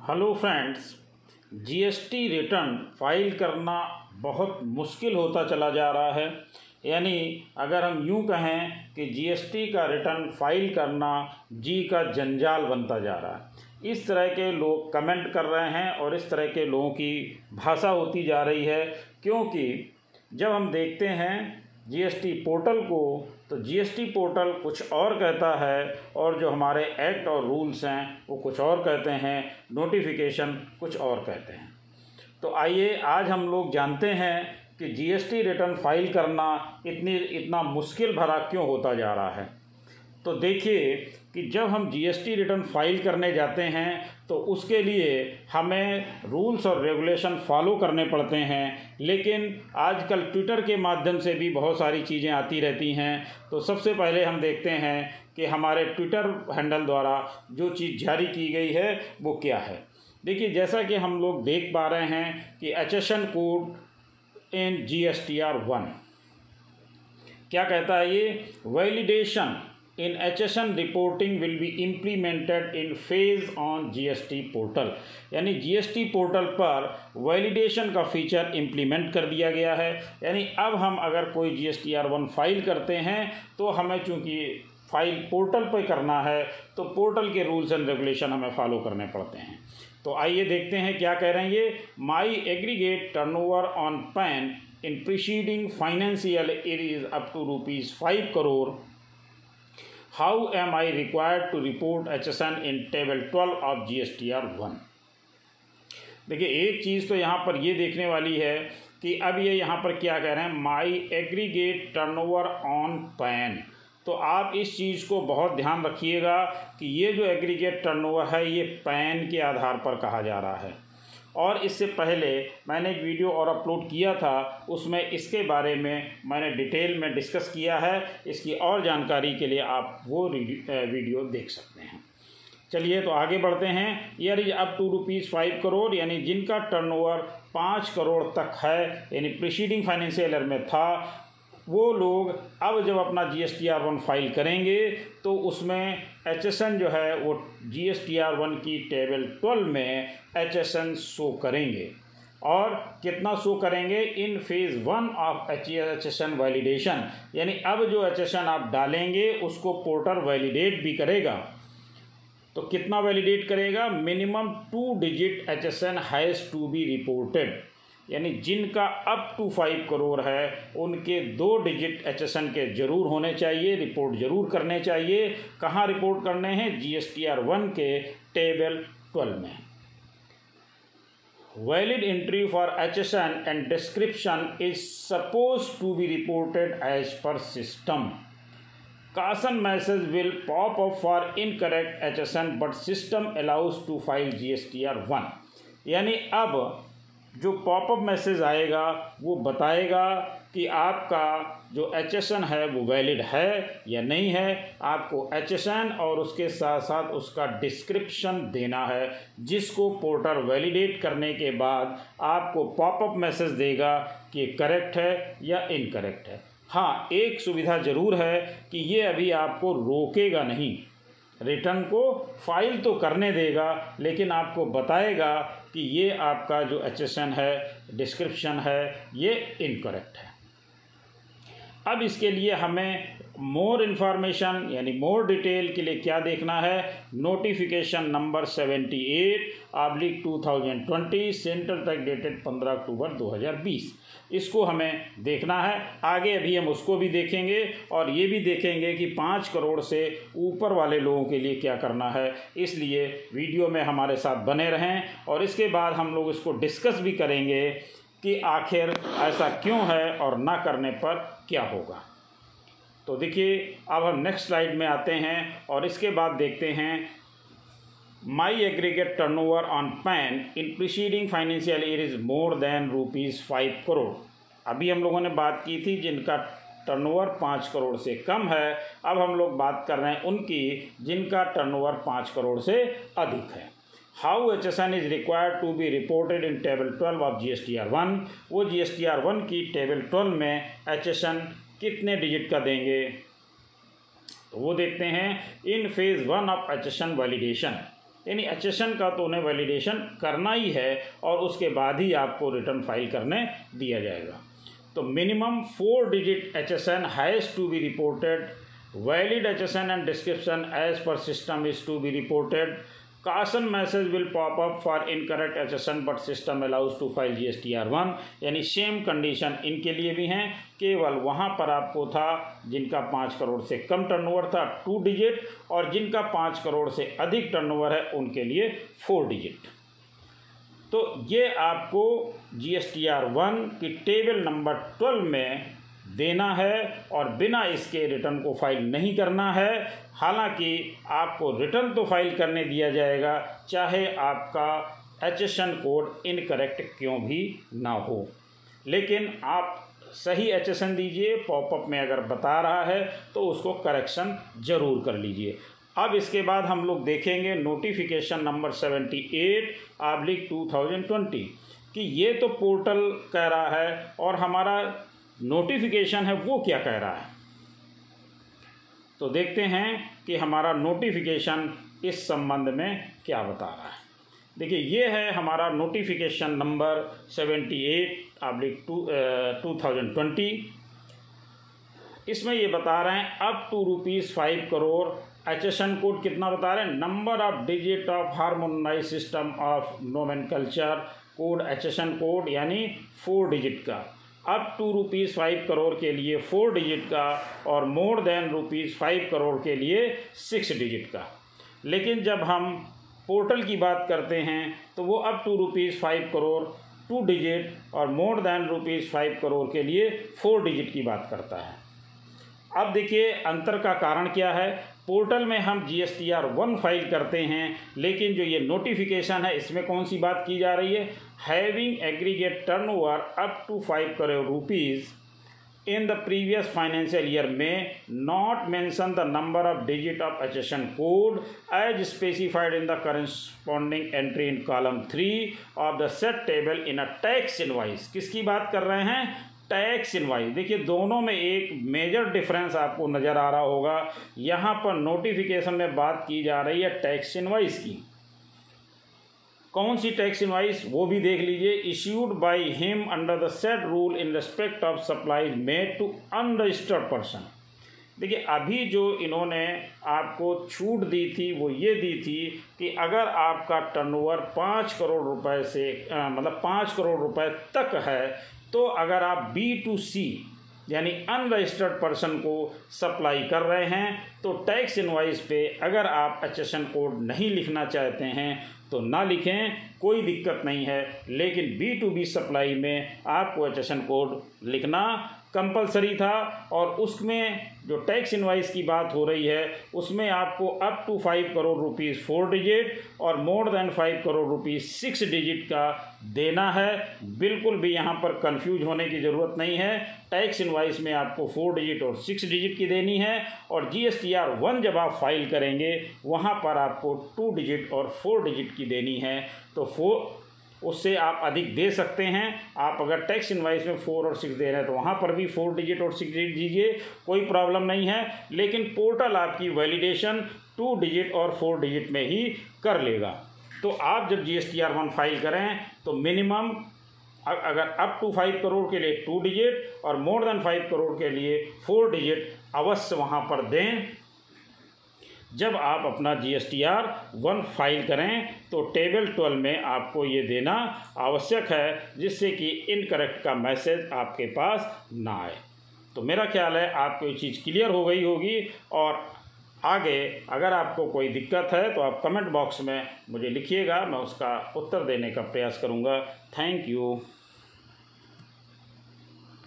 Hello friends GST return file करना बहुत मुश्किल होता चला जा रहा है। यानी अगर हम यूँ कहें कि जीएसटी का रिटर्न फ़ाइल करना जी का जंजाल बनता जा रहा है। इस तरह के लोग कमेंट कर रहे हैं और इस तरह के लोगों की भाषा होती जा रही है। क्योंकि जब हम देखते हैं जीएसटी पोर्टल को तो जीएसटी पोर्टल कुछ और कहता है और जो हमारे एक्ट और रूल्स हैं, वो कुछ और कहते हैं नोटिफिकेशन कुछ और कहते हैं। तो आइए, आज हम लोग जानते हैं कि जीएसटी रिटर्न फ़ाइल करना इतनी, इतना मुश्किल भरा क्यों होता जा रहा है। तो देखिए कि जब हम जीएसटी रिटर्न फ़ाइल करने जाते हैं तो उसके लिए हमें रूल्स और रेगुलेशन फॉलो करने पड़ते हैं। लेकिन आजकल ट्विटर के माध्यम से भी बहुत सारी चीज़ें आती रहती हैं। तो सबसे पहले हम देखते हैं कि हमारे ट्विटर हैंडल द्वारा जो चीज़ जारी की गई है, वो क्या है। देखिए, जैसा कि हम लोग देख पा रहे हैं कि H S N code in G S T R one क्या कहता है ये? Validation in HSN reporting will be implemented in phase on GST portal यानी GST पोर्टल पर वैलिडेशन का फीचर इम्प्लीमेंट कर दिया गया है। यानी अब हम अगर कोई G S T R one file करते हैं तो हमें चूँकि फ़ाइल पोर्टल पर करना है तो पोर्टल के रूल्स एंड रेगुलेशन हमें फॉलो करने पड़ते हैं। तो आइए देखते हैं क्या कह रहे हैं ये। My aggregate turnover on PAN in preceding financial is up to rupees five crore how am I required to report HSN in table 12 of GSTR 1 देखिए, एक चीज़ तो यहाँ पर ये देखने वाली है कि अब ये यहाँ पर क्या कह रहे हैं my aggregate turnover on PAN तो आप इस चीज़ को बहुत ध्यान रखिएगा कि ये जो एग्रीगेट टर्नओवर है, ये पैन के आधार पर कहा जा रहा है। और इससे पहले मैंने एक वीडियो और अपलोड किया था, उसमें इसके बारे में मैंने डिटेल में डिस्कस किया है। इसकी और जानकारी के लिए आप वो वीडियो देख सकते हैं। चलिए तो आगे बढ़ते हैं। Year is up to rupees five crore, यानी जिनका टर्नओवर पाँच करोड़ तक है, यानी प्रिसीडिंग फाइनेंशियल ईयर में था वो लोग अब जब अपना G S T R one file करेंगे तो उसमें एच एस एन जो है, वो G S T R one की टेबल ट्वेल्व में एच एस एन शो करेंगे। और कितना शो करेंगे? In phase one of H H S N validation यानी अब जो एच एस एन आप डालेंगे, उसको पोर्टर वैलिडेट भी करेगा। तो कितना वैलिडेट करेगा? Minimum two digit H S N has to be reported यानी जिनका अप टू फाइव करोड़ है, उनके दो डिजिट एचएसएन के ज़रूर होने चाहिए रिपोर्ट ज़रूर करने चाहिए। कहाँ रिपोर्ट करने हैं? G S T R one के टेबल ट्वेल्व में। Valid entry for H S N and description is suppose to be reported as per system caution message will pop up for incorrect H S N but system allows to file G S T R one यानी अब जो popup message आएगा, वो बताएगा कि आपका जो HSN है, वो वैलिड है या नहीं है। आपको एचएसएन और उसके साथ साथ उसका डिस्क्रिप्शन देना है, जिसको पोर्टर वैलिडेट करने के बाद आपको पॉपअप मैसेज देगा कि करेक्ट है या इनकरेक्ट है। हाँ एक सुविधा ज़रूर है कि ये अभी आपको रोकेगा नहीं। रिटर्न को फ़ाइल तो करने देगा, लेकिन आपको बताएगा कि ये आपका जो एचएसएन है, डिस्क्रिप्शन है, ये इनकरेक्ट है। अब इसके लिए हमें मोर इन्फॉर्मेशन यानी मोर डिटेल के लिए क्या देखना है? Notification number seventy eight oblique two thousand twenty centre तक डेटेड पंद्रह अक्टूबर दो हज़ार बीस। इसको हमें देखना है। आगे अभी हम उसको भी देखेंगे और ये भी देखेंगे कि पाँच करोड़ से ऊपर वाले लोगों के लिए क्या करना है। इसलिए वीडियो में हमारे साथ बने रहें और इसके बाद हम लोग इसको डिस्कस भी करेंगे कि आखिर ऐसा क्यों है और ना करने पर क्या होगा। तो देखिए, अब हम नेक्स्ट स्लाइड में आते हैं और इसके बाद देखते हैं my aggregate turnover on PAN in preceding financial year is more than rupees five crore अभी हम लोगों ने बात की थी जिनका टर्नओवर पाँच करोड़ से कम है, अब हम लोग बात कर रहे हैं उनकी जिनका टर्नओवर पाँच करोड़ से अधिक है। How H S N is required to be reported in table twelve of G S T R one वो G S T R one की टेबल ट्वेल्व में एच एस एन कितने डिजिट का देंगे? तो वो देखते हैं। In phase one of H S N validation यानी एचएसएन का तो उन्हें वैलिडेशन करना ही है और उसके बाद ही आपको रिटर्न फ़ाइल करने दिया जाएगा। तो minimum four digit H S N has to be reported valid H S N and description as per system is to caution message will pop up for incorrect H S but system allows to file G S T R one यानी same condition इनके लिए भी हैं। केवल वहाँ पर आपको था जिनका पाँच करोड़ से कम टर्नओवर था टू डिजिट और जिनका पाँच करोड़ से अधिक टर्नओवर है, उनके लिए फोर डिजिट तो ये आपको G S T R one की टेबल नंबर ट्वेल्व में देना है, और बिना इसके रिटर्न को फ़ाइल नहीं करना है। हालाँकि आपको रिटर्न तो फ़ाइल करने दिया जाएगा, चाहे आपका एच कोड इनकरेक्ट क्यों भी ना हो। लेकिन आप सही एच एस एन दीजिए, पॉपअप में अगर बता रहा है तो उसको करेक्शन ज़रूर कर लीजिए। अब इसके बाद हम लोग देखेंगे notification number seventy eight, oblique two thousand twenty, कि ये तो पोर्टल कह रहा है और हमारा नोटिफिकेशन है, वो क्या कह रहा है? तो देखते हैं कि हमारा नोटिफिकेशन इस संबंध में क्या बता रहा है। देखिए, ये है हमारा notification number seventy eight oblique two two thousand twenty इसमें ये बता रहे हैं up to rupees five crore HSN code कितना बता रहे हैं? Number of digit of harmonize system of nomenclature code HSN code यानी फोर डिजिट का। Up to rupees five crore के लिए फोर डिजिट का और more than rupees five crore के लिए सिक्स डिजिट का। लेकिन जब हम पोर्टल की बात करते हैं तो वो up to rupees five crore two digit और more than rupees five crore के लिए फोर डिजिट की बात करता है। अब देखिए अंतर का कारण क्या है? पोर्टल में हम G S T R one file करते हैं, लेकिन जो ये नोटिफिकेशन है, इसमें कौन सी बात की जा रही है? Having aggregate turnover up to five crore rupees in the previous financial year में not mention the number of digit of HSN code as specified in the corresponding entry in column three of the said table in a tax invoice किसकी बात कर रहे हैं? Tax invoice. देखिए दोनों में एक मेजर डिफरेंस आपको नज़र आ रहा होगा। यहाँ पर नोटिफिकेशन में बात की जा रही है टैक्स इनवाइस की। कौन सी टैक्स इनवाइस वो भी देख लीजिए। Issued by him under the said rule in respect of supplies made to unregistered person देखिए अभी जो इन्होंने आपको छूट दी थी वो ये दी थी कि अगर आपका टर्नओवर पाँच करोड़ रुपए से आ, मतलब पाँच करोड़ रुपए तक है तो अगर आप बी टू सी यानी अनरजिस्टर्ड पर्सन को सप्लाई कर रहे हैं तो टैक्स इनवाइस पे अगर आप एच कोड नहीं लिखना चाहते हैं तो ना लिखें, कोई दिक्कत नहीं है। लेकिन बी टू बी सप्लाई में आपको एच कोड लिखना कंपलसरी था और उसमें जो टैक्स इनवाइस की बात हो रही है, उसमें आपको up to five crore rupees four digit और more than five crore rupees six digit का देना है। बिल्कुल भी यहाँ पर कंफ्यूज होने की ज़रूरत नहीं है। टैक्स इनवाइस में आपको फोर डिजिट और सिक्स डिजिट की देनी है और G S T R one जब आप फ़ाइल करेंगे, वहाँ पर आपको टू डिजिट और फोर डिजिट की देनी है। तो फोर उससे आप अधिक दे सकते हैं। आप अगर टैक्स इन्वाइस में फोर और सिक्स दे रहे हैं तो वहाँ पर भी फोर डिजिट और सिक्स डिजिट दीजिए, कोई प्रॉब्लम नहीं है। लेकिन पोर्टल आपकी वैलिडेशन टू डिजिट और फोर डिजिट में ही कर लेगा। तो आप जब G S T R one file करें तो मिनिमम अगर अप टू फाइव करोड़ के लिए टू डिजिट और मोर देन फाइव करोड़ के लिए फोर डिजिट अवश्य वहाँ पर दें। जब आप अपना G S T R one file करें तो टेबल ट्वेल्व में आपको ये देना आवश्यक है, जिससे कि इनकरेक्ट का मैसेज आपके पास ना आए। तो मेरा ख्याल है आपको ये चीज़ क्लियर हो गई होगी, और आगे अगर आपको कोई दिक्कत है तो आप कमेंट बॉक्स में मुझे लिखिएगा, मैं उसका उत्तर देने का प्रयास करूँगा। Thank you.